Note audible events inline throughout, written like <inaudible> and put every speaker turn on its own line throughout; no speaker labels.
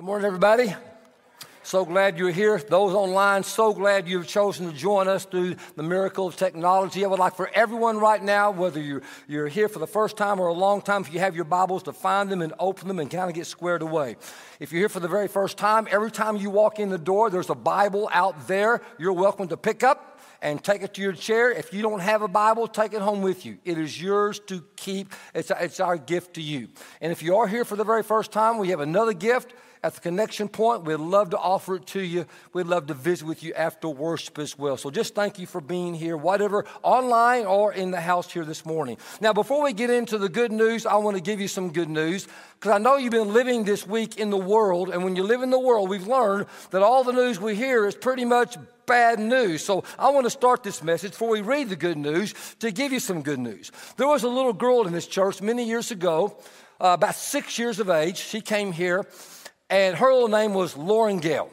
Good morning, everybody. So glad you're here. Those online, so glad you've chosen to join us through the miracle of technology. I would like for everyone right now, whether you're, you're here for the first time or a long time, if you have your Bibles, to find them and open them and kind of get squared away. If you're here for the very first time, every time you walk in the door, there's a Bible out there you're welcome to pick up and take it to your chair. If you don't have a Bible, take it home with you. It is yours to keep. It's, it's our gift to you. And if you are here for the very first time, we have another gift at the connection point. We'd love to offer it to you. We'd love to visit with you after worship as well. So just thank you for being here, whatever, online or in the house here this morning. Now, before we get into the good news, I want to give you some good news because I know you've been living this week in the world. And when you live in the world, we've learned that all the news we hear is pretty much bad news. So I want to start this message before we read the good news to give you some good news. There was a little girl in this church many years ago, uh, about six years of age. She came here and her little name was Lauren Gale.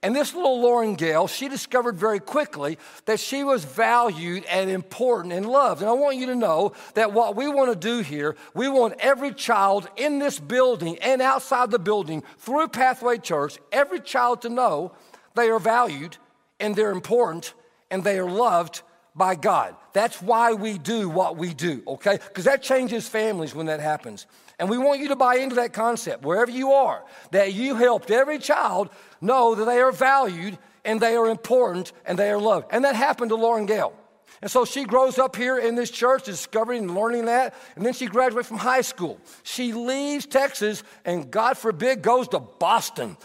And this little Lauren Gale, she discovered very quickly that she was valued and important and loved. And I want you to know that what we want to do here, we want every child in this building and outside the building through Pathway Church, every child to know they are valued and they're important and they are loved by God. That's why we do what we do, okay? Because that changes families when that happens. And we want you to buy into that concept wherever you are, that you helped every child know that they are valued and they are important and they are loved. And that happened to Lauren Gale. And so she grows up here in this church, discovering and learning that. And then she graduates from high school. She leaves Texas and, God forbid, goes to Boston.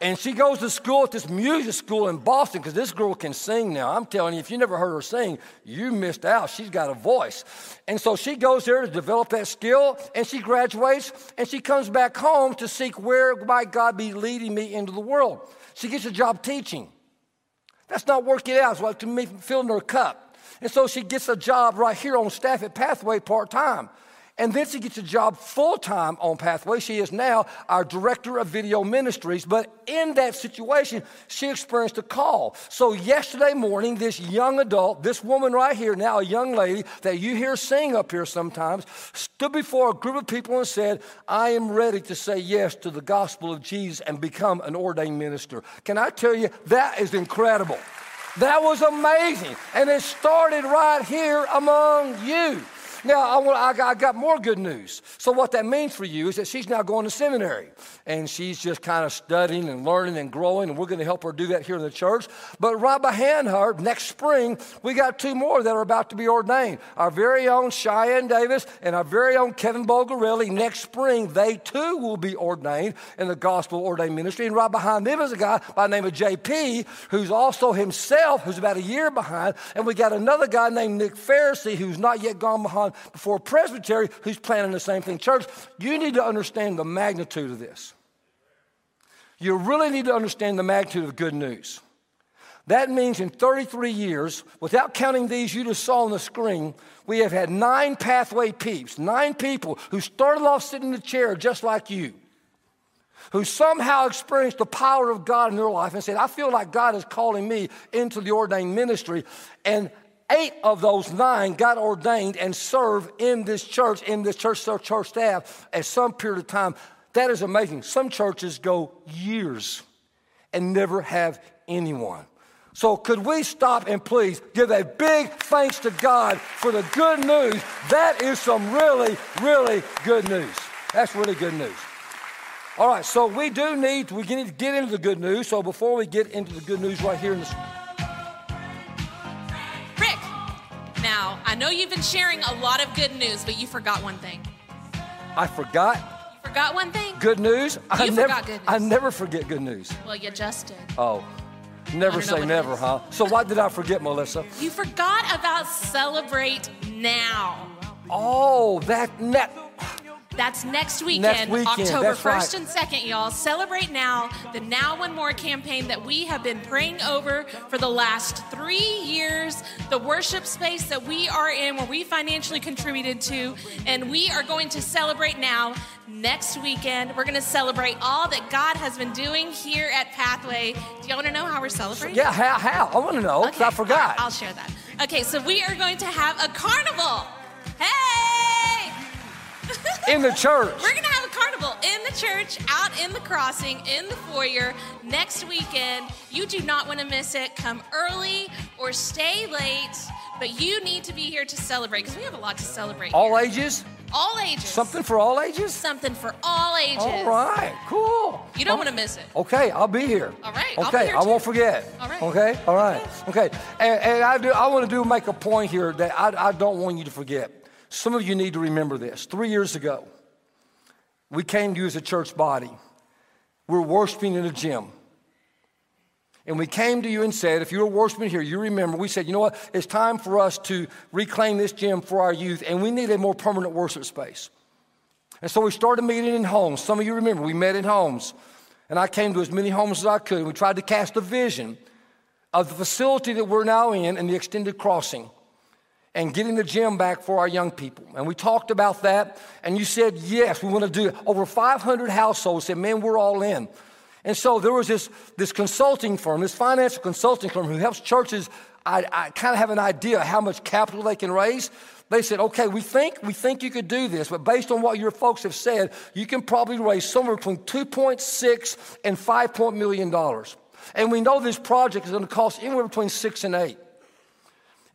And she goes to school at this music school in Boston because this girl can sing now. I'm telling you, if you never heard her sing, you missed out. She's got a voice. And so she goes there to develop that skill and she graduates and she comes back home to seek where might God be leading me into the world. She gets a job teaching. That's not working out. It's like to me filling her cup. And so she gets a job right here on staff at Pathway part time. And then she gets a job full time on Pathway. She is now our director of video ministries. But in that situation, she experienced a call. So yesterday morning, this young adult, this woman right here, now a young lady that you hear sing up here sometimes, stood before a group of people and said, I am ready to say yes to the gospel of Jesus and become an ordained minister. Can I tell you, that is incredible. That was amazing. And it started right here among you. Now, I, want, I, got, I got more good news. So, what that means for you is that she's now going to seminary and she's just kind of studying and learning and growing, and we're going to help her do that here in the church. But right behind her, next spring, we got two more that are about to be ordained. Our very own Cheyenne Davis and our very own Kevin Bulgarelli. Next spring, they too will be ordained in the gospel ordained ministry. And right behind them is a guy by the name of JP, who's also himself, who's about a year behind. And we got another guy named Nick Pharisee, who's not yet gone behind before Presbytery who's planning the same thing. Church, you need to understand the magnitude of this. You really need to understand the magnitude of good news. That means in 33 years, without counting these you just saw on the screen, we have had nine pathway peeps, nine people who started off sitting in the chair just like you, who somehow experienced the power of God in their life and said, I feel like God is calling me into the ordained ministry. And eight of those nine got ordained and served in this church, in this church, church staff at some period of time. That is amazing. Some churches go years and never have anyone. So, could we stop and please give a big thanks to God for the good news? That is some really, really good news. That's really good news. All right, so we do need, we need to get into the good news. So, before we get into the good news right here in the
now. I know you've been sharing a lot of good news, but you forgot one thing.
I forgot.
You forgot one thing.
Good news.
You
I
forgot
never.
good news.
I never forget good news.
Well, you just did.
Oh, never
I don't know
say never, huh? So what did I forget, Melissa?
You forgot about celebrate now.
Oh, that net.
That's next weekend,
Next weekend,
October
that's
1st
right.
and 2nd, y'all. Celebrate now, the Now One More campaign that we have been praying over for the last three years, the worship space that we are in, where we financially contributed to, and we are going to celebrate now. Next weekend, we're going to celebrate all that God has been doing here at Pathway. Do y'all want to know how we're celebrating?
Yeah, how? How? I want to know. 'cause
Okay,
I forgot.
right, I'll share that. Okay, so we are going to have a carnival. Hey! <laughs>
In the church.
We're gonna have a carnival in the Church out in the crossing in the foyer next weekend. You do not want to miss it. Come early or stay late, but you need to be here to celebrate because we have a lot to celebrate.
All
here.
ages?
All ages.
Something for all ages?
Something for all ages.
All right, cool.
You don't
Oh,
want to miss it.
Okay, I'll be here.
All right, I'll
Okay,
be here
I won't forget.
All right.
Okay, all right. Okay, and, and I do. I want to do make a point here that I, I don't want you to forget. Some of you need to remember this. Three years ago, we came to you as a church body. We were worshiping in a gym. And we came to you and said, if you were worshiping here, you remember, we said, you know what? It's time for us to reclaim this gym for our youth, and we need a more permanent worship space. And so we started meeting in homes. Some of you remember, we met in homes. And I came to as many homes as I could, and we tried to cast a vision of the facility that we're now in and the extended crossing and getting the gym back for our young people. And we talked about that, and you said, yes, we want to do it. Over 500 households said, man, we're all in. And so there was this, this consulting firm, this financial consulting firm who helps churches I, I kind of have an idea how much capital they can raise. They said, okay, we think, we think you could do this, but based on what your folks have said, you can probably raise somewhere between 2.6 and 5 million dollars. And we know this project is going to cost anywhere between six and eight.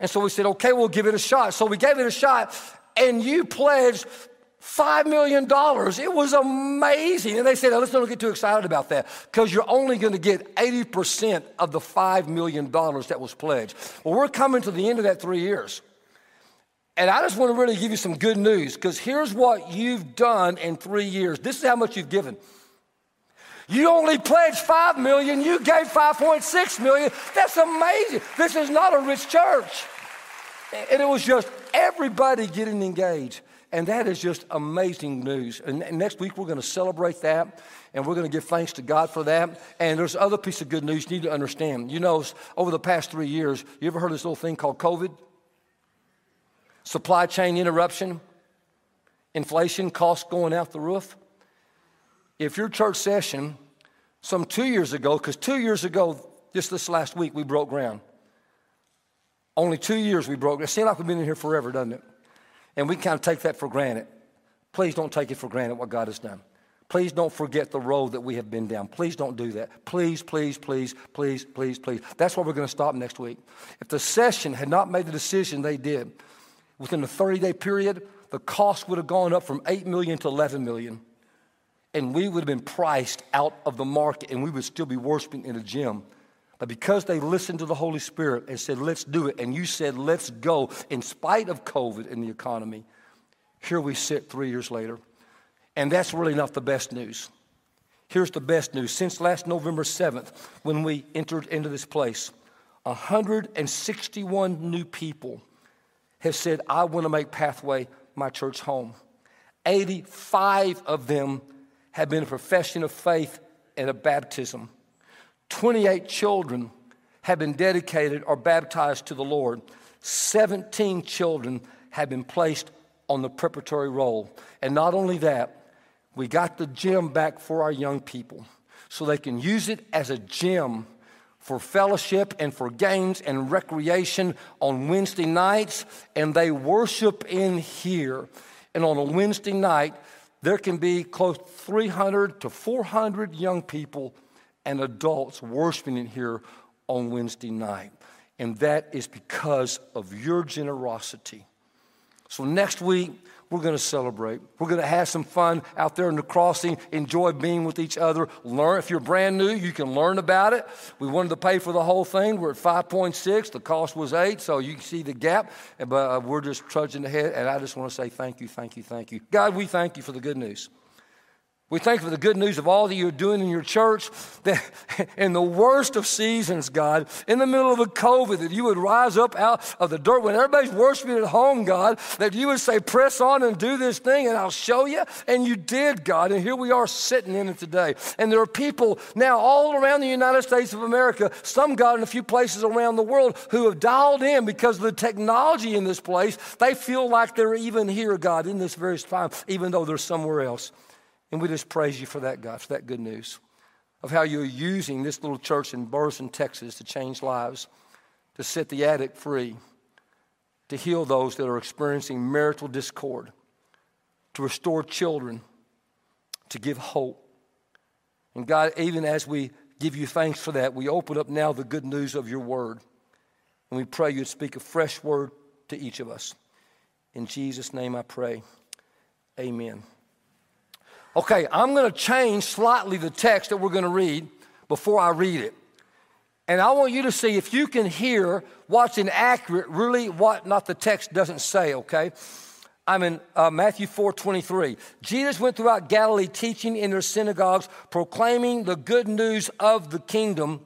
And so we said, okay, we'll give it a shot. So we gave it a shot, and you pledged $5 million. It was amazing. And they said, let's not get too excited about that because you're only going to get 80% of the $5 million that was pledged. Well, we're coming to the end of that three years. And I just want to really give you some good news because here's what you've done in three years. This is how much you've given. You only pledged 5 million, you gave 5.6 million. That's amazing. This is not a rich church. And it was just everybody getting engaged. And that is just amazing news. And next week we're going to celebrate that and we're going to give thanks to God for that. And there's other piece of good news you need to understand. You know, over the past three years, you ever heard this little thing called COVID? Supply chain interruption, inflation, costs going out the roof. If your church session, some two years ago, because two years ago, just this last week, we broke ground. Only two years we broke. It seems like we've been in here forever, doesn't it? And we kind of take that for granted. Please don't take it for granted what God has done. Please don't forget the road that we have been down. Please don't do that. Please, please, please, please, please, please. That's where we're going to stop next week. If the session had not made the decision they did, within a 30 day period, the cost would have gone up from 8 million to 11 million. And we would have been priced out of the market and we would still be worshiping in a gym. But because they listened to the Holy Spirit and said, let's do it, and you said, let's go, in spite of COVID and the economy, here we sit three years later. And that's really not the best news. Here's the best news. Since last November 7th, when we entered into this place, 161 new people have said, I want to make Pathway my church home. 85 of them have been a profession of faith and a baptism. 28 children have been dedicated or baptized to the Lord. 17 children have been placed on the preparatory roll. And not only that, we got the gym back for our young people so they can use it as a gym for fellowship and for games and recreation on Wednesday nights, and they worship in here. And on a Wednesday night, there can be close 300 to 400 young people and adults worshiping in here on Wednesday night. And that is because of your generosity. So next week, we're going to celebrate. We're going to have some fun out there in the crossing, enjoy being with each other. Learn. If you're brand new, you can learn about it. We wanted to pay for the whole thing. We're at 5.6. The cost was 8, so you can see the gap. But uh, we're just trudging ahead, and I just want to say thank you, thank you, thank you. God, we thank you for the good news. We thank you for the good news of all that you're doing in your church. That <laughs> in the worst of seasons, God, in the middle of a COVID, that you would rise up out of the dirt when everybody's worshiping at home, God, that you would say, press on and do this thing and I'll show you. And you did, God. And here we are sitting in it today. And there are people now all around the United States of America, some, God, in a few places around the world, who have dialed in because of the technology in this place. They feel like they're even here, God, in this very time, even though they're somewhere else. And we just praise you for that, God, for that good news of how you're using this little church in Burleson, Texas to change lives, to set the addict free, to heal those that are experiencing marital discord, to restore children, to give hope. And God, even as we give you thanks for that, we open up now the good news of your word. And we pray you'd speak a fresh word to each of us. In Jesus' name I pray. Amen. Okay, I'm going to change slightly the text that we're going to read before I read it. And I want you to see if you can hear what's inaccurate, really what not the text doesn't say, okay? I'm in uh, Matthew 4 23. Jesus went throughout Galilee teaching in their synagogues, proclaiming the good news of the kingdom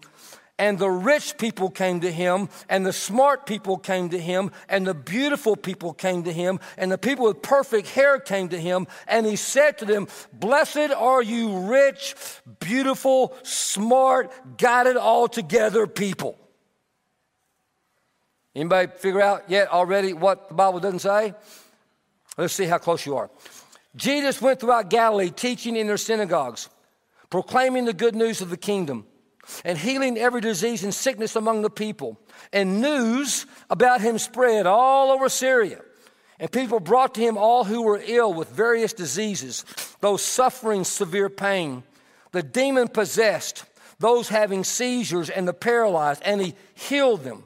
and the rich people came to him, and the smart people came to him, and the beautiful people came to him, and the people with perfect hair came to him. And he said to them, Blessed are you, rich, beautiful, smart, got it all together people. Anybody figure out yet already what the Bible doesn't say? Let's see how close you are. Jesus went throughout Galilee teaching in their synagogues, proclaiming the good news of the kingdom and healing every disease and sickness among the people. And news about him spread all over Syria. And people brought to him all who were ill with various diseases, those suffering severe pain, the demon possessed, those having seizures, and the paralyzed, and he healed them.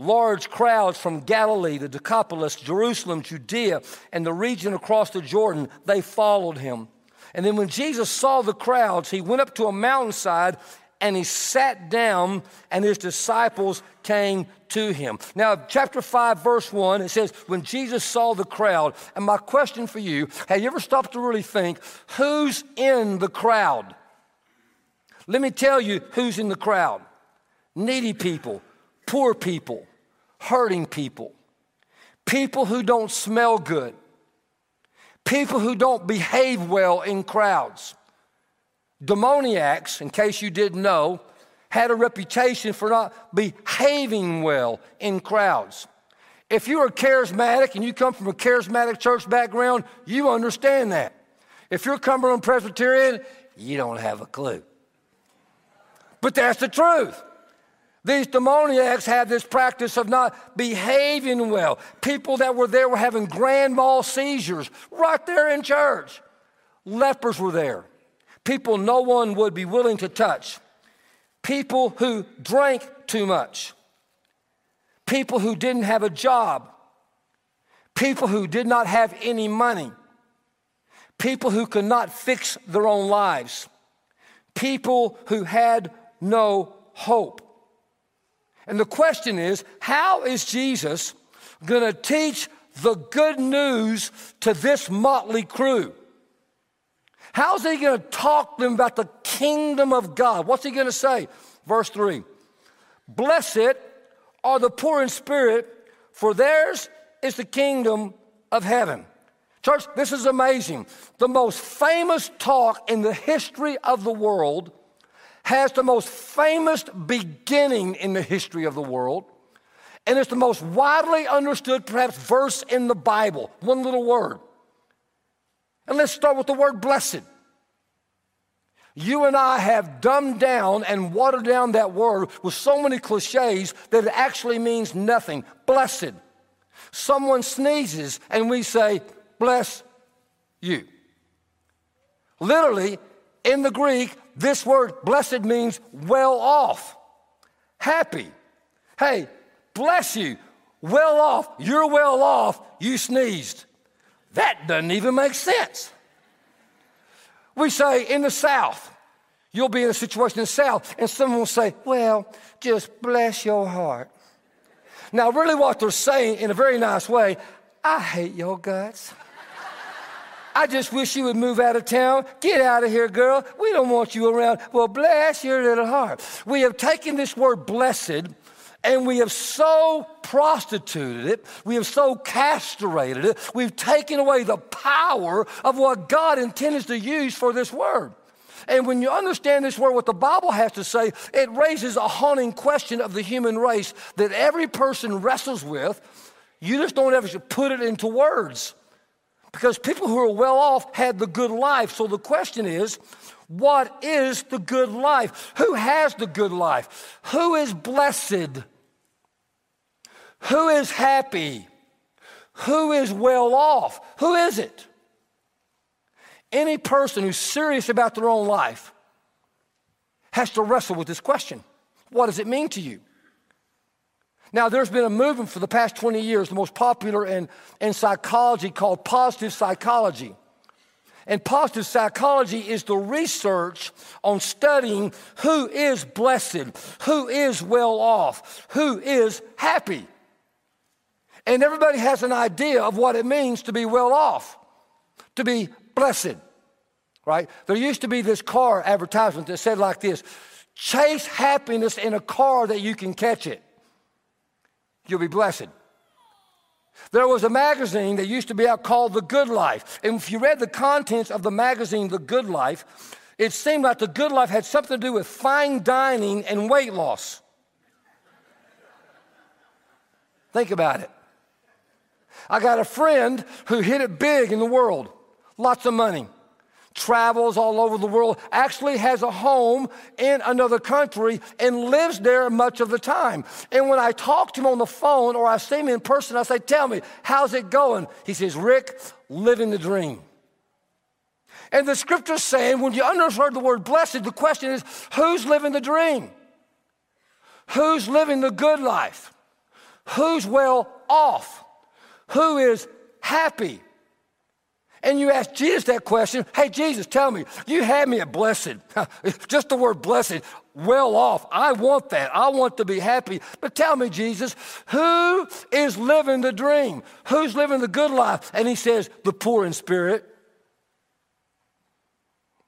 Large crowds from Galilee, the Decapolis, Jerusalem, Judea, and the region across the Jordan, they followed him. And then when Jesus saw the crowds, he went up to a mountainside and he sat down, and his disciples came to him. Now, chapter 5, verse 1, it says, When Jesus saw the crowd, and my question for you have you ever stopped to really think, who's in the crowd? Let me tell you who's in the crowd needy people, poor people, hurting people, people who don't smell good, people who don't behave well in crowds. Demoniacs, in case you didn't know, had a reputation for not behaving well in crowds. If you are charismatic and you come from a charismatic church background, you understand that. If you're Cumberland Presbyterian, you don't have a clue. But that's the truth. These demoniacs had this practice of not behaving well. People that were there were having grand mal seizures right there in church. Lepers were there people no one would be willing to touch, people who drank too much, people who didn't have a job, people who did not have any money, people who could not fix their own lives, people who had no hope. And the question is how is Jesus going to teach the good news to this motley crew? How's he going to talk to them about the kingdom of God? What's he going to say? Verse 3 Blessed are the poor in spirit, for theirs is the kingdom of heaven. Church, this is amazing. The most famous talk in the history of the world has the most famous beginning in the history of the world. And it's the most widely understood, perhaps, verse in the Bible. One little word and let's start with the word blessed. You and I have dumbed down and watered down that word with so many cliches that it actually means nothing. Blessed. Someone sneezes and we say, bless you. Literally, in the Greek, this word blessed means well off, happy. Hey, bless you, well off, you're well off, you sneezed. That doesn't even make sense. We say in the South, you'll be in a situation in the South, and someone will say, Well, just bless your heart. Now, really, what they're saying in a very nice way, I hate your guts. I just wish you would move out of town. Get out of here, girl. We don't want you around. Well, bless your little heart. We have taken this word blessed and we have so prostituted it, we have so castrated it, we've taken away the power of what God intends to use for this word. And when you understand this word, what the Bible has to say, it raises a haunting question of the human race that every person wrestles with. You just don't ever put it into words. Because people who are well off had the good life. So the question is, what is the good life? Who has the good life? Who is blessed? Who is happy? Who is well off? Who is it? Any person who's serious about their own life has to wrestle with this question What does it mean to you? Now, there's been a movement for the past 20 years, the most popular in, in psychology, called positive psychology. And positive psychology is the research on studying who is blessed, who is well off, who is happy. And everybody has an idea of what it means to be well off, to be blessed, right? There used to be this car advertisement that said like this chase happiness in a car that you can catch it. You'll be blessed. There was a magazine that used to be out called The Good Life. And if you read the contents of the magazine, The Good Life, it seemed like The Good Life had something to do with fine dining and weight loss. Think about it. I got a friend who hit it big in the world, lots of money travels all over the world, actually has a home in another country and lives there much of the time. And when I talk to him on the phone or I see him in person, I say, Tell me, how's it going? He says, Rick, living the dream. And the scripture's saying, when you understand the word blessed, the question is, who's living the dream? Who's living the good life? Who's well off? Who is happy? And you ask Jesus that question, hey, Jesus, tell me, you had me at blessed. <laughs> Just the word blessed, well off. I want that. I want to be happy. But tell me, Jesus, who is living the dream? Who's living the good life? And he says, the poor in spirit.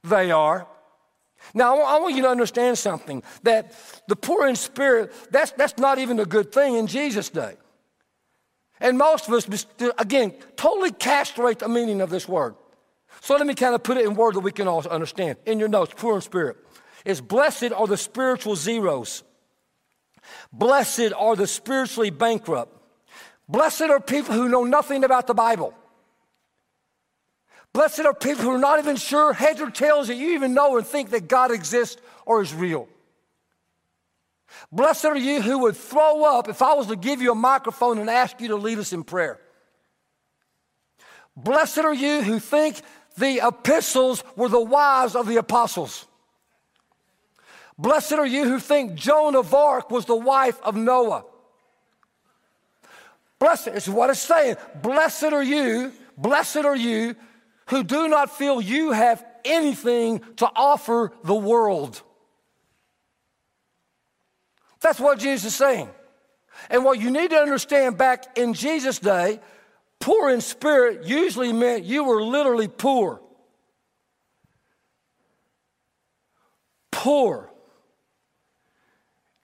They are. Now, I want you to understand something that the poor in spirit, that's, that's not even a good thing in Jesus' day. And most of us, again, totally castrate the meaning of this word. So let me kind of put it in words that we can all understand. In your notes, poor in spirit. Is blessed are the spiritual zeros. Blessed are the spiritually bankrupt. Blessed are people who know nothing about the Bible. Blessed are people who are not even sure, heads or tails, that you even know and think that God exists or is real. Blessed are you who would throw up if I was to give you a microphone and ask you to lead us in prayer. Blessed are you who think the epistles were the wives of the apostles. Blessed are you who think Joan of Arc was the wife of Noah. Blessed is what it's saying. Blessed are you, blessed are you who do not feel you have anything to offer the world. That's what Jesus is saying. And what you need to understand back in Jesus' day, poor in spirit usually meant you were literally poor. Poor.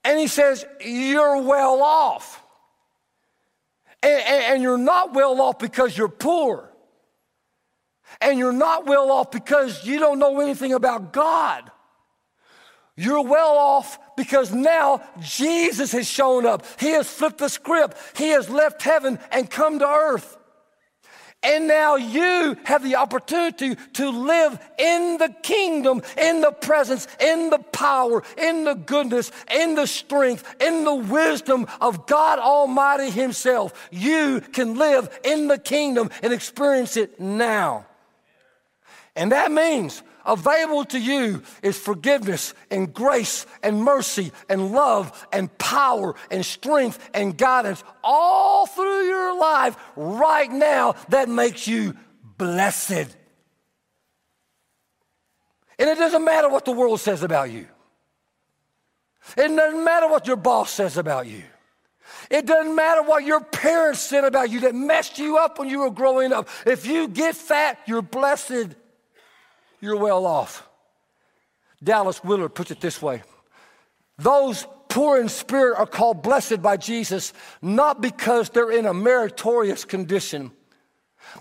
And he says, You're well off. And, and, and, you're not well off because you're poor. And you're not well off because you don't know anything about God. You're well off because now Jesus has shown up. He has flipped the script. He has left heaven and come to earth. And now you have the opportunity to live in the kingdom, in the presence, in the power, in the goodness, in the strength, in the wisdom of God Almighty Himself. You can live in the kingdom and experience it now. And that means Available to you is forgiveness and grace and mercy and love and power and strength and guidance all through your life right now that makes you blessed. And it doesn't matter what the world says about you. It doesn't matter what your boss says about you. It doesn't matter what your parents said about you that messed you up when you were growing up. If you get fat, you're blessed you're well off. Dallas Willard puts it this way. Those poor in spirit are called blessed by Jesus, not because they're in a meritorious condition,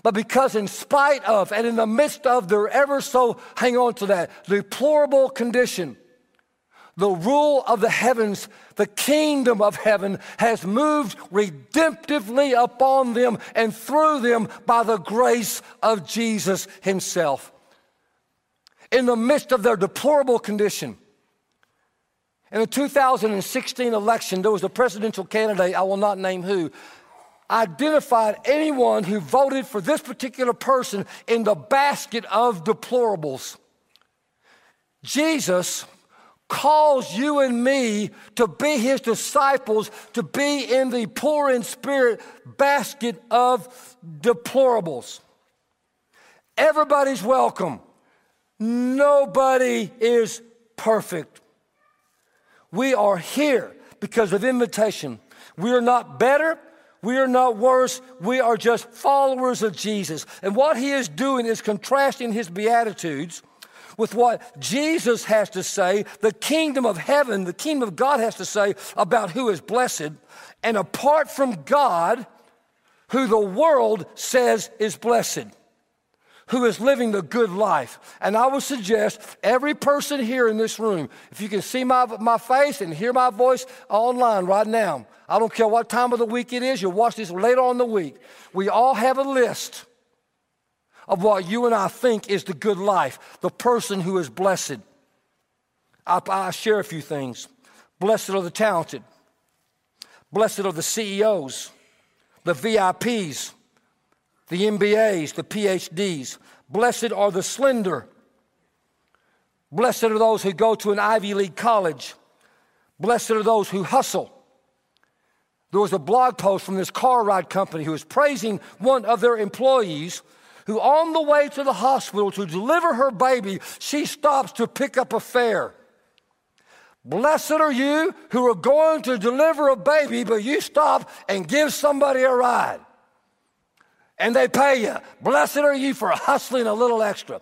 but because, in spite of and in the midst of their ever so, hang on to that, deplorable condition, the rule of the heavens, the kingdom of heaven has moved redemptively upon them and through them by the grace of Jesus Himself in the midst of their deplorable condition. In the 2016 election, there was a presidential candidate, I will not name who, identified anyone who voted for this particular person in the basket of deplorables. Jesus calls you and me to be his disciples, to be in the poor in spirit basket of deplorables. Everybody's welcome. Nobody is perfect. We are here because of invitation. We are not better. We are not worse. We are just followers of Jesus. And what he is doing is contrasting his Beatitudes with what Jesus has to say, the kingdom of heaven, the kingdom of God has to say about who is blessed. And apart from God, who the world says is blessed who is living the good life. And I would suggest every person here in this room, if you can see my, my face and hear my voice online right now, I don't care what time of the week it is, you'll watch this later on the week. We all have a list of what you and I think is the good life, the person who is blessed. I, I share a few things. Blessed are the talented, blessed are the CEOs, the VIPs, the MBAs, the PhDs. Blessed are the slender. Blessed are those who go to an Ivy League college. Blessed are those who hustle. There was a blog post from this car ride company who was praising one of their employees who, on the way to the hospital to deliver her baby, she stops to pick up a fare. Blessed are you who are going to deliver a baby, but you stop and give somebody a ride and they pay you. Blessed are you for hustling a little extra.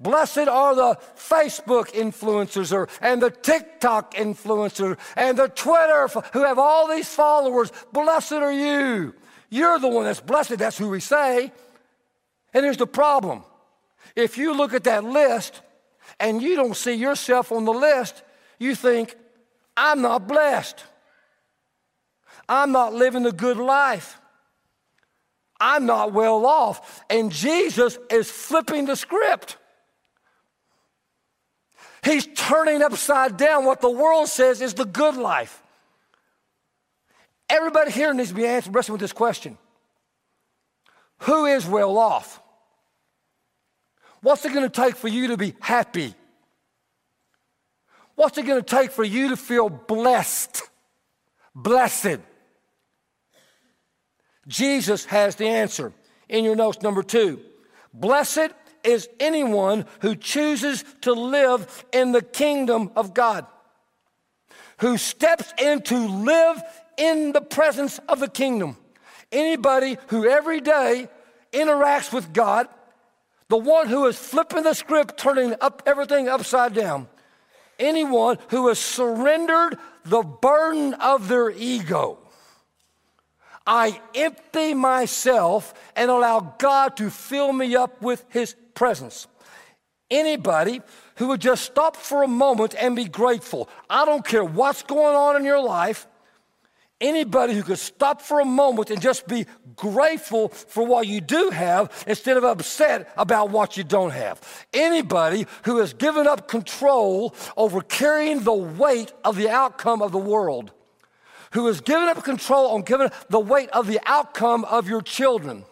Blessed are the Facebook influencers or, and the TikTok influencers and the Twitter who have all these followers. Blessed are you. You're the one that's blessed. That's who we say. And here's the problem. If you look at that list and you don't see yourself on the list, you think, I'm not blessed. I'm not living the good life. I'm not well off. And Jesus is flipping the script. He's turning upside down what the world says is the good life. Everybody here needs to be answered, wrestling with this question Who is well off? What's it going to take for you to be happy? What's it going to take for you to feel blessed? Blessed. Jesus has the answer. In your notes, number two, blessed is anyone who chooses to live in the kingdom of God, who steps in to live in the presence of the kingdom. Anybody who every day interacts with God, the one who is flipping the script, turning up everything upside down. Anyone who has surrendered the burden of their ego I empty myself and allow God to fill me up with His presence. Anybody who would just stop for a moment and be grateful. I don't care what's going on in your life. Anybody who could stop for a moment and just be grateful for what you do have instead of upset about what you don't have. Anybody who has given up control over carrying the weight of the outcome of the world who has given up control on giving the weight of the outcome of your children,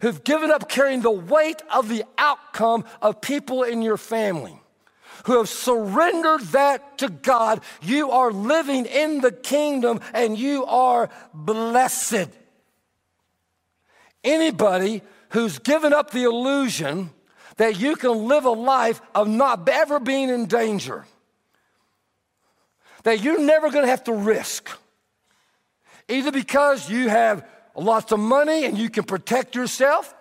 who've given up carrying the weight of the outcome of people in your family, who have surrendered that to God. You are living in the kingdom and you are blessed. Anybody who's given up the illusion that you can live a life of not ever being in danger, that you're never to have to risk Either because you have lots of money and you can protect yourself,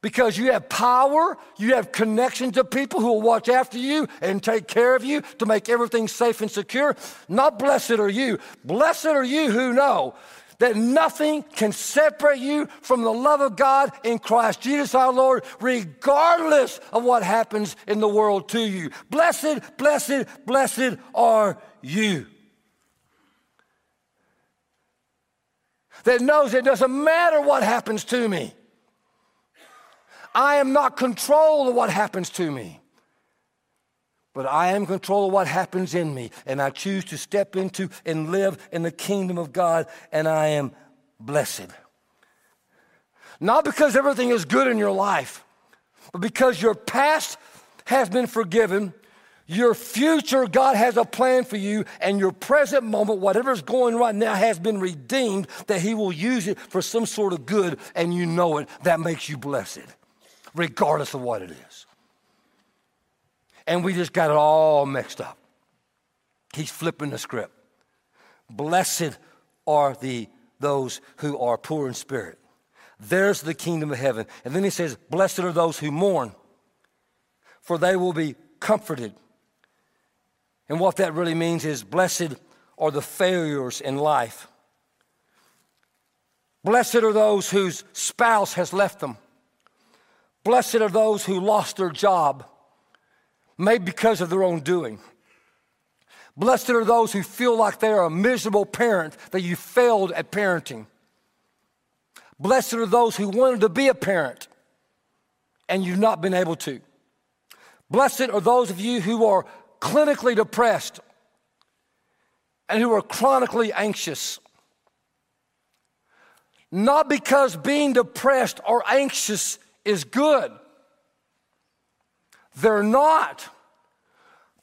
because you have power, you have connections to people who will watch after you and take care of you to make everything safe and secure. Not blessed are you. Blessed are you who know that nothing can separate you from the love of God in Christ Jesus our Lord, regardless of what happens in the world to you. Blessed, blessed, blessed are you. That knows it doesn't matter what happens to me. I am not control of what happens to me. But I am control of what happens in me, and I choose to step into and live in the kingdom of God, and I am blessed. Not because everything is good in your life, but because your past has been forgiven, your future, God has a plan for you, and your present moment, whatever's going right now, has been redeemed, that He will use it for some sort of good, and you know it. That makes you blessed, regardless of what it is. And we just got it all mixed up. He's flipping the script. Blessed are the those who are poor in spirit. There's the kingdom of heaven. And then he says, Blessed are those who mourn, for they will be comforted. And what that really means is, Blessed are the failures in life. Blessed are those whose spouse has left them. Blessed are those who lost their job, maybe because of their own doing. Blessed are those who feel like they are a miserable parent, that you failed at parenting. Blessed are those who wanted to be a parent and you've not been able to. Blessed are those of you who are clinically depressed and who are chronically anxious. Not because being depressed or anxious is good, they're not.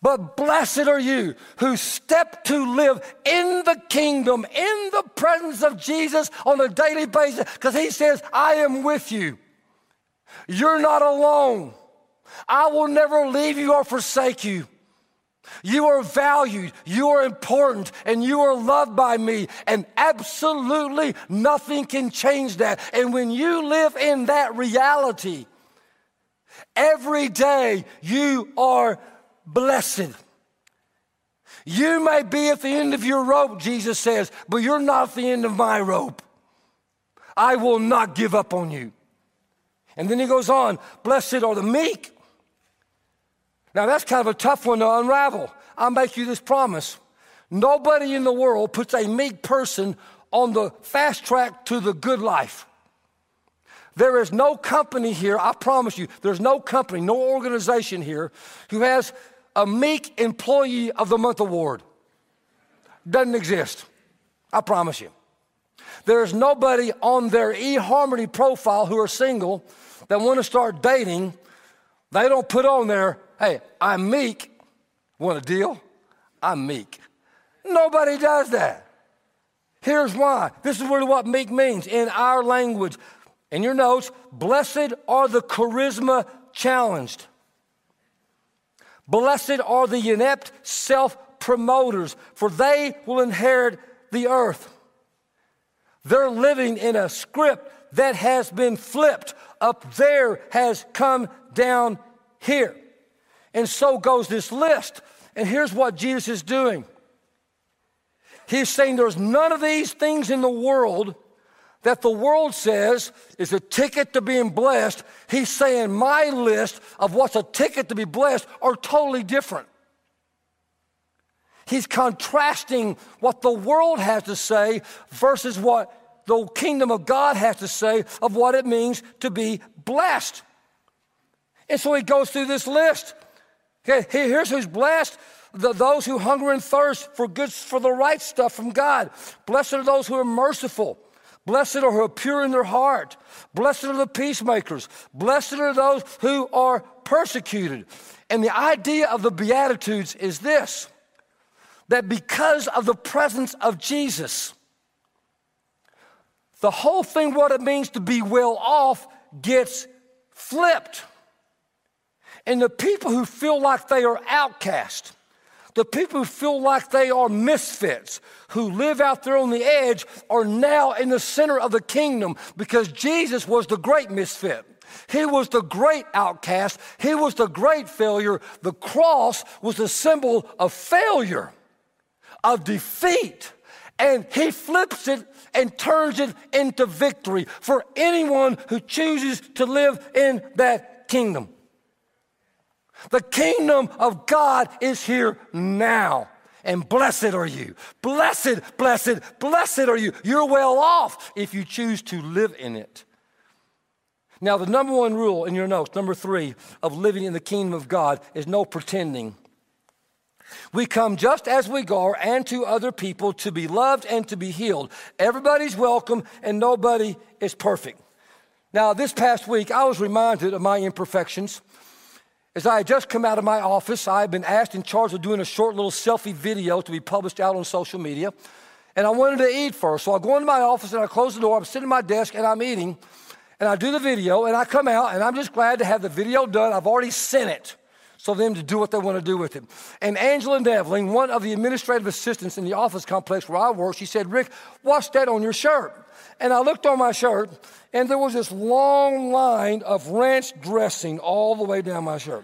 But blessed are you who step to live in the kingdom, in the presence of Jesus on a daily basis, because he says, I am with you. You're not alone. I will never leave you or forsake you. You are valued, you are important, and you are loved by me, and absolutely nothing can change that. And when you live in that reality, every day you are blessed. You may be at the end of your rope, Jesus says, but you're not at the end of my rope. I will not give up on you. And then he goes on, blessed are the meek. Now that's kind of a tough one to unravel. I'll make you this promise. Nobody in the world puts a meek person on the fast track to the good life. There is no company here, I promise you, there's no company, no organization here who has a meek employee of the month award. Doesn't exist. I promise you. There's nobody on their eHarmony profile who are single that want to start dating. They don't put on there, hey, I'm meek. Want a deal? I'm meek. Nobody does that. Here's why. This is really what meek means in our language. In your notes, blessed are the charisma challenged. Blessed are the inept self promoters, for they will inherit the earth. They're living in a script that has been flipped. Up there has come down here. And so goes this list. And here's what Jesus is doing He's saying there's none of these things in the world that the world says is a ticket to being blessed, he's saying my list of what's a ticket to be blessed are totally different. He's contrasting what the world has to say versus what the kingdom of God has to say of what it means to be blessed. And so he goes through this list. Okay, here's who's blessed. The, those who hunger and thirst for good, for the right stuff from God. Blessed are those who are merciful. Blessed are who are pure in their heart. Blessed are the peacemakers. Blessed are those who are persecuted. And the idea of the Beatitudes is this that because of the presence of Jesus, the whole thing, what it means to be well off, gets flipped. And the people who feel like they are outcast, the people who feel like they are misfits, who live out there on the edge, are now in the center of the kingdom because Jesus was the great misfit. He was the great outcast. He was the great failure. The cross was the symbol of failure, of defeat. And he flips it and turns it into victory for anyone who chooses to live in that kingdom. The kingdom of God is here now. And blessed are you. Blessed, blessed, blessed are you. You're well off if you choose to live in it. Now, the number one rule in your notes, number three, of living in the kingdom of God is no pretending. We come just as we are and to other people to be loved and to be healed. Everybody's welcome and nobody is perfect. Now, this past week, I was reminded of my imperfections. As I had just come out of my office, I had been asked in charge of doing a short little selfie video to be published out on social media. And I wanted to eat first. So I go into my office and I close the door. I'm sitting at my desk and I'm eating. And I do the video and I come out and I'm just glad to have the video done. I've already sent it so them to do what they want to do with it. And Angela Devling, one of the administrative assistants in the office complex where I work, she said, Rick, what's that on your shirt? And I looked on my shirt, and there was this long line of ranch dressing all the way down my shirt.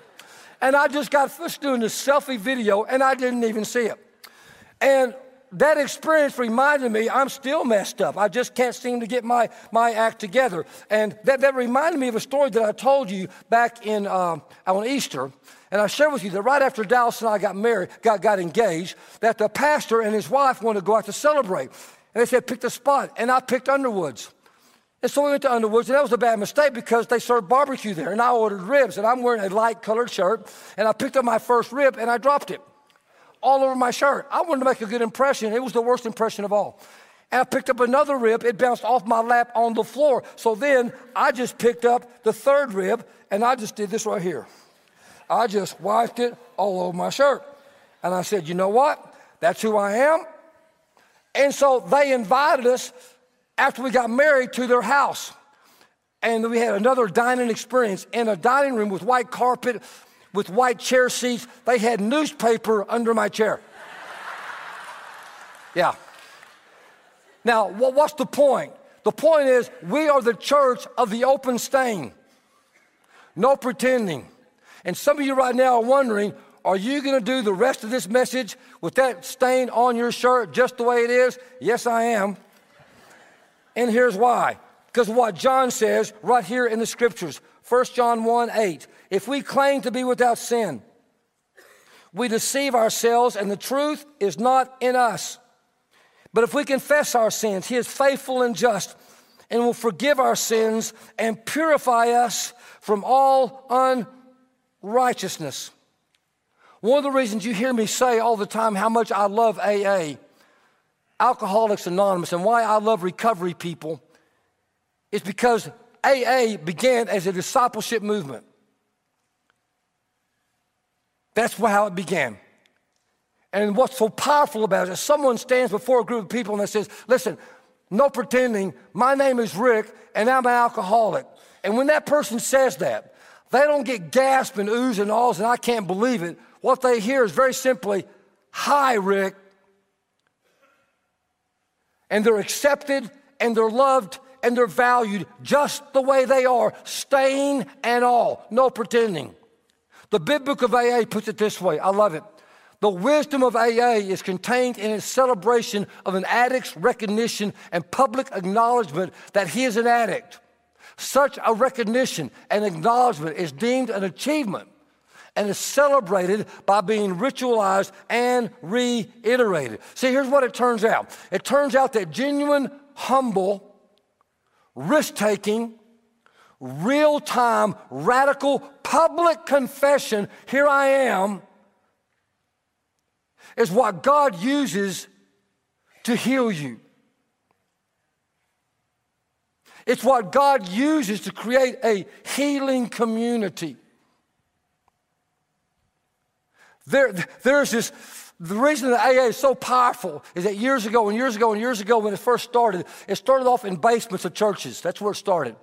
And I just got finished doing this selfie video, and I didn't even see it. And that experience reminded me I'm still messed up. I just can't seem to get my, my act together. And that, that reminded me of a story that I told you back in uh, on Easter. And I shared with you that right after Dallas and I got married, got, got engaged, that the pastor and his wife wanted to go out to celebrate. And they said, pick the spot. And I picked Underwoods. And so we went to Underwoods, and that was a bad mistake because they served barbecue there. And I ordered ribs, and I'm wearing a light colored shirt. And I picked up my first rib, and I dropped it all over my shirt. I wanted to make a good impression. It was the worst impression of all. And I picked up another rib, it bounced off my lap on the floor. So then I just picked up the third rib, and I just did this right here. I just wiped it all over my shirt. And I said, you know what? That's who I am. And so they invited us after we got married to their house. And we had another dining experience in a dining room with white carpet, with white chair seats. They had newspaper under my chair. <laughs> Yeah. Now, what's the point? The point is, we are the church of the open stain. No pretending. And some of you right now are wondering, are you going to do the rest of this message with that stain on your shirt just the way it is? Yes, I am. And here's why. Because what John says right here in the scriptures 1 John 1 8. If we claim to be without sin, we deceive ourselves and the truth is not in us. But if we confess our sins, He is faithful and just and will forgive our sins and purify us from all unrighteousness righteousness. One of the reasons you hear me say all the time how much I love AA, Alcoholics Anonymous, and why I love recovery people is because AA began as a discipleship movement. That's how it began. And what's so powerful about it is someone stands before a group of people and says, listen, no pretending, my name is Rick and I'm an alcoholic. And when that person says that, they don't get gasp and oohs and ahs and I can't believe it. What they hear is very simply, Hi, Rick. And they're accepted and they're loved and they're valued just the way they are, stain and all, no pretending. The Big Book of AA puts it this way I love it. The wisdom of AA is contained in its celebration of an addict's recognition and public acknowledgement that he is an addict. Such a recognition and acknowledgement is deemed an achievement and is celebrated by being ritualized and reiterated. See, here's what it turns out it turns out that genuine, humble, risk taking, real time, radical, public confession, here I am, is what God uses to heal you. It's what God uses to create a healing community. There, there's this, the reason that AA is so powerful is that years ago and years ago and years ago when it first started, it started off in basements of churches. That's where it started.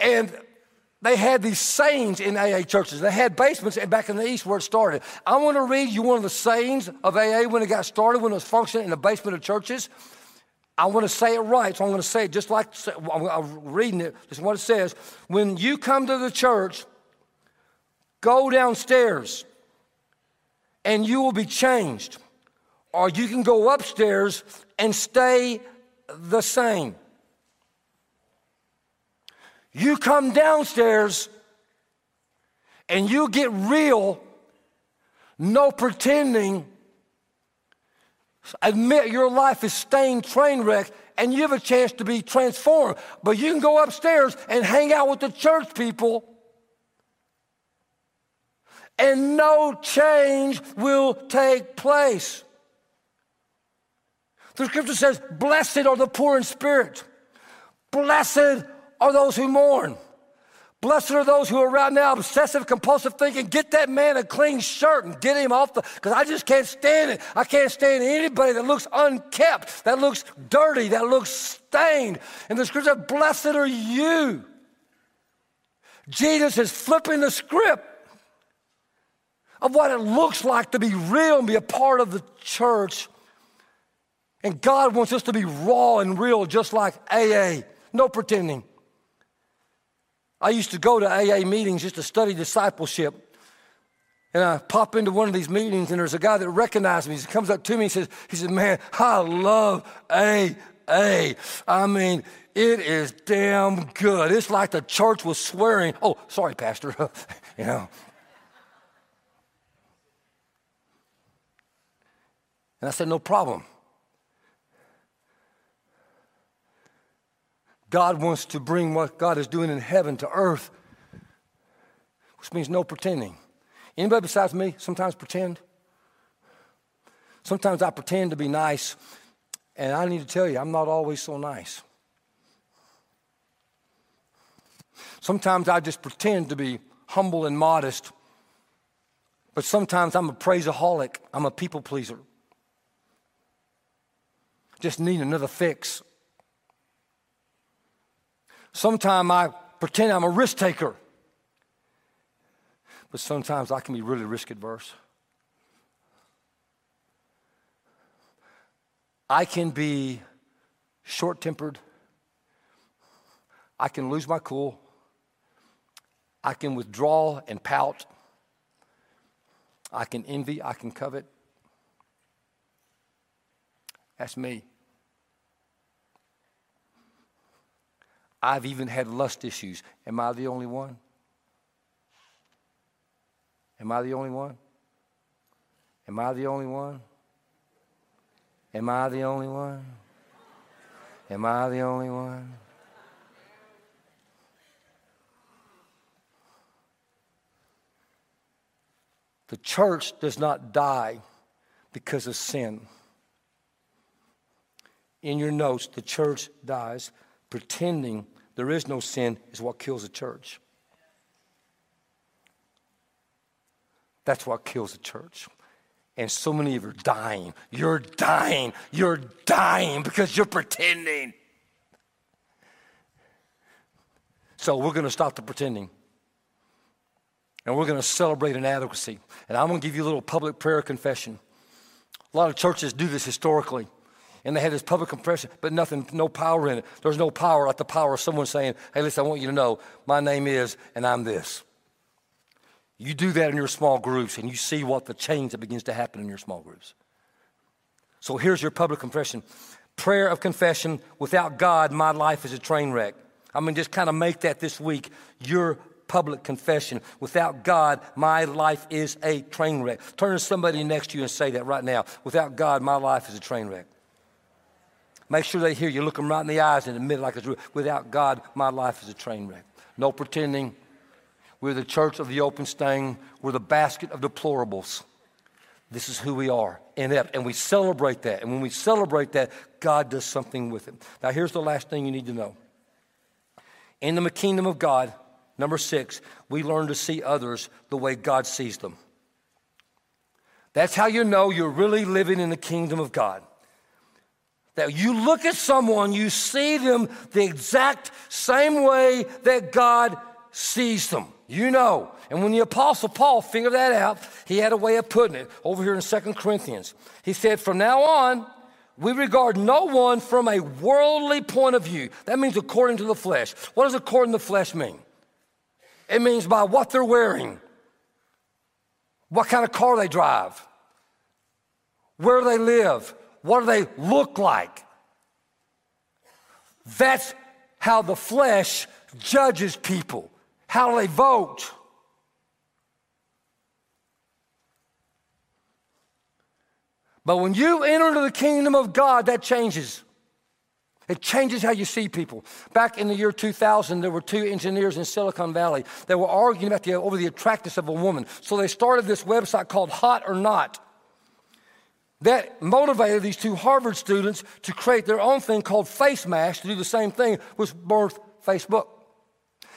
And they had these sayings in AA churches. They had basements back in the East where it started. I want to read you one of the sayings of AA when it got started, when it was functioning in the basement of churches. I want to say it right, so I'm going to say it just like I'm reading it. This is what it says. When you come to the church, go downstairs and you will be changed. Or you can go upstairs and stay the same. You come downstairs and you get real, no pretending Admit your life is stained train wreck and you have a chance to be transformed. But you can go upstairs and hang out with the church people and no change will take place. The scripture says, Blessed are the poor in spirit, blessed are those who mourn. Blessed are those who are right now obsessive compulsive thinking. Get that man a clean shirt and get him off the, because I just can't stand it. I can't stand anybody that looks unkept, that looks dirty, that looks stained. And the scripture says, Blessed are you. Jesus is flipping the script of what it looks like to be real and be a part of the church. And God wants us to be raw and real, just like AA. No pretending. I used to go to AA meetings just to study discipleship. And I pop into one of these meetings, and there's a guy that recognized me. He comes up to me and says, he says, man, I love AA. I mean, it is damn good. It's like the church was swearing. Oh, sorry, Pastor. <laughs> you know. And I said, no problem. God wants to bring what God is doing in heaven to earth, which means no pretending. Anybody besides me sometimes pretend? Sometimes I pretend to be nice, and I need to tell you, I'm not always so nice. Sometimes I just pretend to be humble and modest, but sometimes I'm a praiseaholic, I'm a people pleaser. Just need another fix. Sometimes I pretend I'm a risk taker. But sometimes I can be really risk adverse. I can be short tempered. I can lose my cool. I can withdraw and pout. I can envy. I can covet. That's me. I've even had lust issues. Am I the only one? Am I the only one? Am I the only one? Am I the only one? Am I the only one? The church does not die because of sin. In your notes, the church dies pretending there is no sin is what kills a church. That's what kills a church. And so many of you are dying. You're dying. You're dying because you're pretending. So we're going to stop the pretending. And we're going to celebrate inadequacy. And I'm going to give you a little public prayer confession. A lot of churches do this historically and they had this public confession, but nothing, no power in it. There's no power like the power of someone saying, hey, listen, I want you to know my name is, and I'm this. You do that in your small groups, and you see what the change that begins to happen in your small groups. So here's your public confession prayer of confession without God, my life is a train wreck. Going to just kind of make that this week your public confession. Without God, my life is a train wreck. Turn to somebody next to you and say that right now. Without God, my life is a train wreck. Make sure they hear you. Look them right in the eyes and admit like it's true. Without God, my life is a train wreck. No pretending. We're the church of the open stain. We're the basket of deplorables. This is who we are, inept. And we celebrate that. And when we celebrate that, God does something with it. Now, here's the last thing you need to know. In the kingdom of God, number six, we learn to see others the way God sees them. That's how you know you're really living in the kingdom of God. That you look at someone, you see them the exact same way that God sees them. You know. And when the Apostle Paul figured that out, he had a way of putting it over here in Second Corinthians. He said, From now on, we regard no one from a worldly point of view. That means according to the flesh. What does according to the flesh mean? It means by what they're wearing, what kind of car they drive, where they live, what do they look like? That's how the flesh judges people. How do they vote? But when you enter into the kingdom of God, that changes. It changes how you see people. Back in the year 2000, there were two engineers in Silicon Valley that were arguing about the, over the attractiveness of a woman. So they started this website called Hot or Not. That motivated these two Harvard students to create their own thing called Face Mash to do the same thing, which birthed Facebook.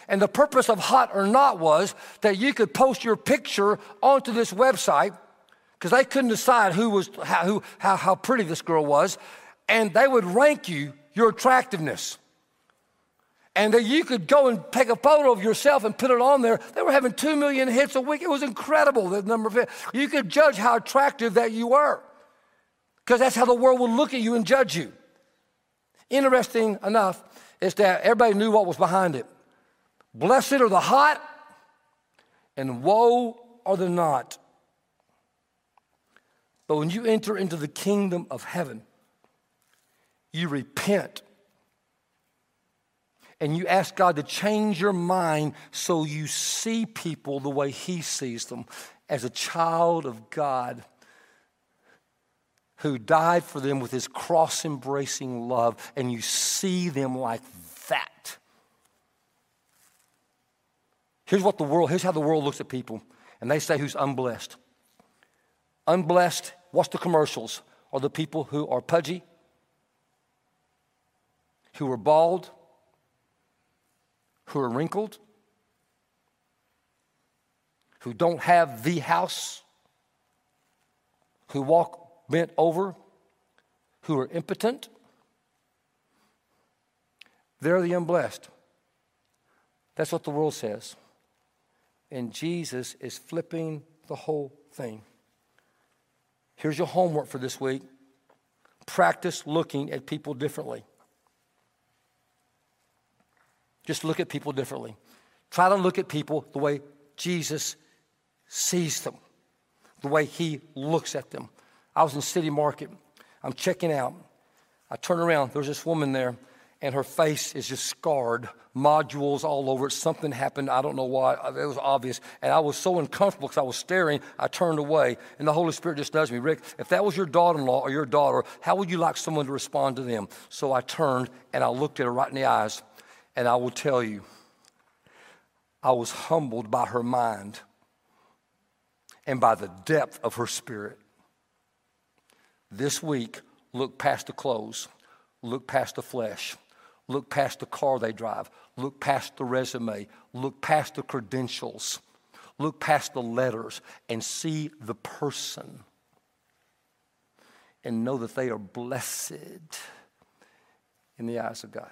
And the purpose of Hot or Not was that you could post your picture onto this website because they couldn't decide who was how, who, how, how pretty this girl was, and they would rank you your attractiveness. And that you could go and take a photo of yourself and put it on there. They were having two million hits a week. It was incredible, the number of hits. You could judge how attractive that you were. Because that's how the world will look at you and judge you. Interesting enough is that everybody knew what was behind it. Blessed are the hot, and woe are the not. But when you enter into the kingdom of heaven, you repent and you ask God to change your mind so you see people the way He sees them as a child of God who died for them with His cross embracing love, and you see them like that. Here's what the world, here's how the world looks at people, and they say who's unblessed. Unblessed, what's the commercials? Are the people who are pudgy, who are bald, who are wrinkled, who don't have the house, who walk bent over, who are impotent. They're the unblessed. That's what the world says. And Jesus is flipping the whole thing. Here's your homework for this week practice looking at people differently. Just look at people differently. Try to look at people the way Jesus sees them, the way he looks at them. I was in City Market. I'm checking out. I turn around. There's this woman there, and her face is just scarred, modules all over it. Something happened. I don't know why. It was obvious. And I was so uncomfortable because I was staring. I turned away. And the Holy Spirit just nudged me Rick, if that was your daughter in law or your daughter, how would you like someone to respond to them? So I turned and I looked at her right in the eyes. And I will tell you, I was humbled by her mind and by the depth of her spirit. This week, look past the clothes, look past the flesh, look past the car they drive, look past the resume, look past the credentials, look past the letters, and see the person. And know that they are blessed in the eyes of God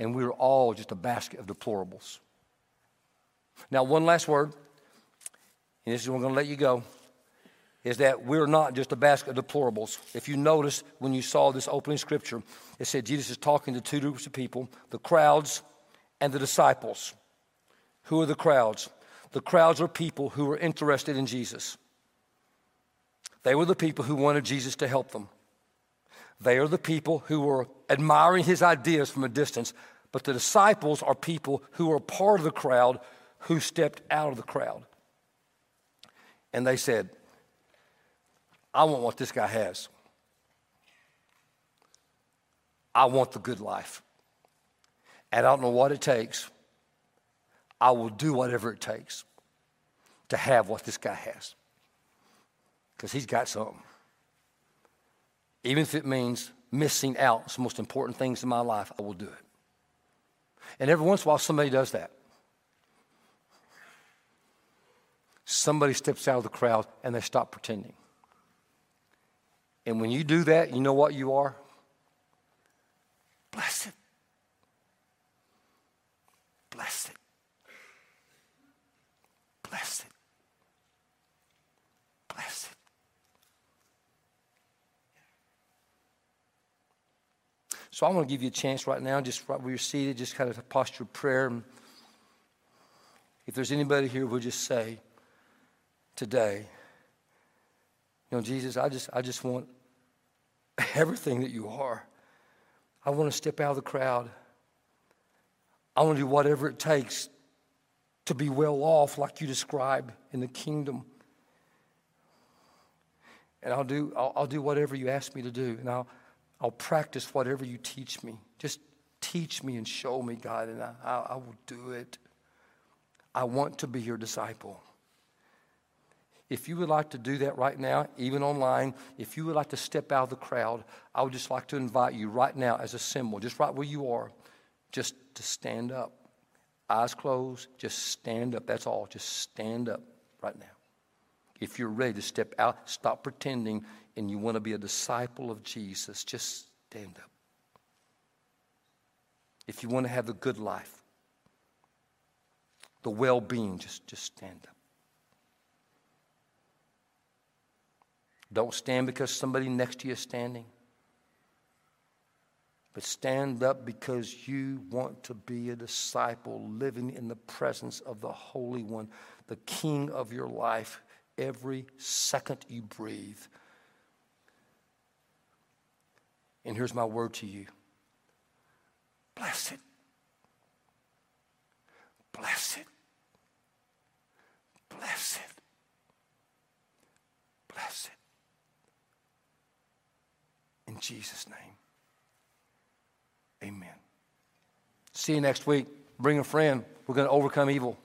and we are all just a basket of deplorables. Now, one last word, and this is I'm going to let you go, is that we're not just a basket of deplorables. If you notice when you saw this opening scripture, it said Jesus is talking to two groups of people the crowds and the disciples. Who are the crowds? The crowds are people who were interested in Jesus. They were the people who wanted Jesus to help them. They are the people who were admiring his ideas from a distance, but the disciples are people who are part of the crowd who stepped out of the crowd. And they said, I want what this guy has. I want the good life. And I don't know what it takes. I will do whatever it takes to have what this guy has. Because he's got something even if it means missing out on some most important things in my life, I will do it. And every once in a while, somebody does that. Somebody steps out of the crowd and they stop pretending. And when you do that, you know what you are? Blessed. Blessed. Blessed. Blessed. So I want to give you a chance right now, just right where you're seated, just kind of a posture of prayer. If there's anybody here we'll just say today, you know, Jesus, I just, I just want everything that you are. I want to step out of the crowd. I want to do whatever it takes to be well off, like you describe in the kingdom. And I'll do, I'll, I'll do whatever you ask me to do. And I'll, I'll practice whatever you teach me. Just teach me and show me, God, and I, I, I will do it. I want to be your disciple. If you would like to do that right now, even online, if you would like to step out of the crowd, I would just like to invite you right now as a symbol, just right where you are, just to stand up. Eyes closed, just stand up. That's all. Just stand up right now. If you're ready to step out, stop pretending, and you want to be a disciple of Jesus, just stand up. If you want to have the good life, the well being, just, just stand up. Don't stand because somebody next to you is standing. But stand up because you want to be a disciple living in the presence of the Holy One, the King of your life, every second you breathe. And here's my word to you bless it. Bless it. Bless it. Bless it. In Jesus' name. Amen. See you next week. Bring a friend. We're going to overcome evil.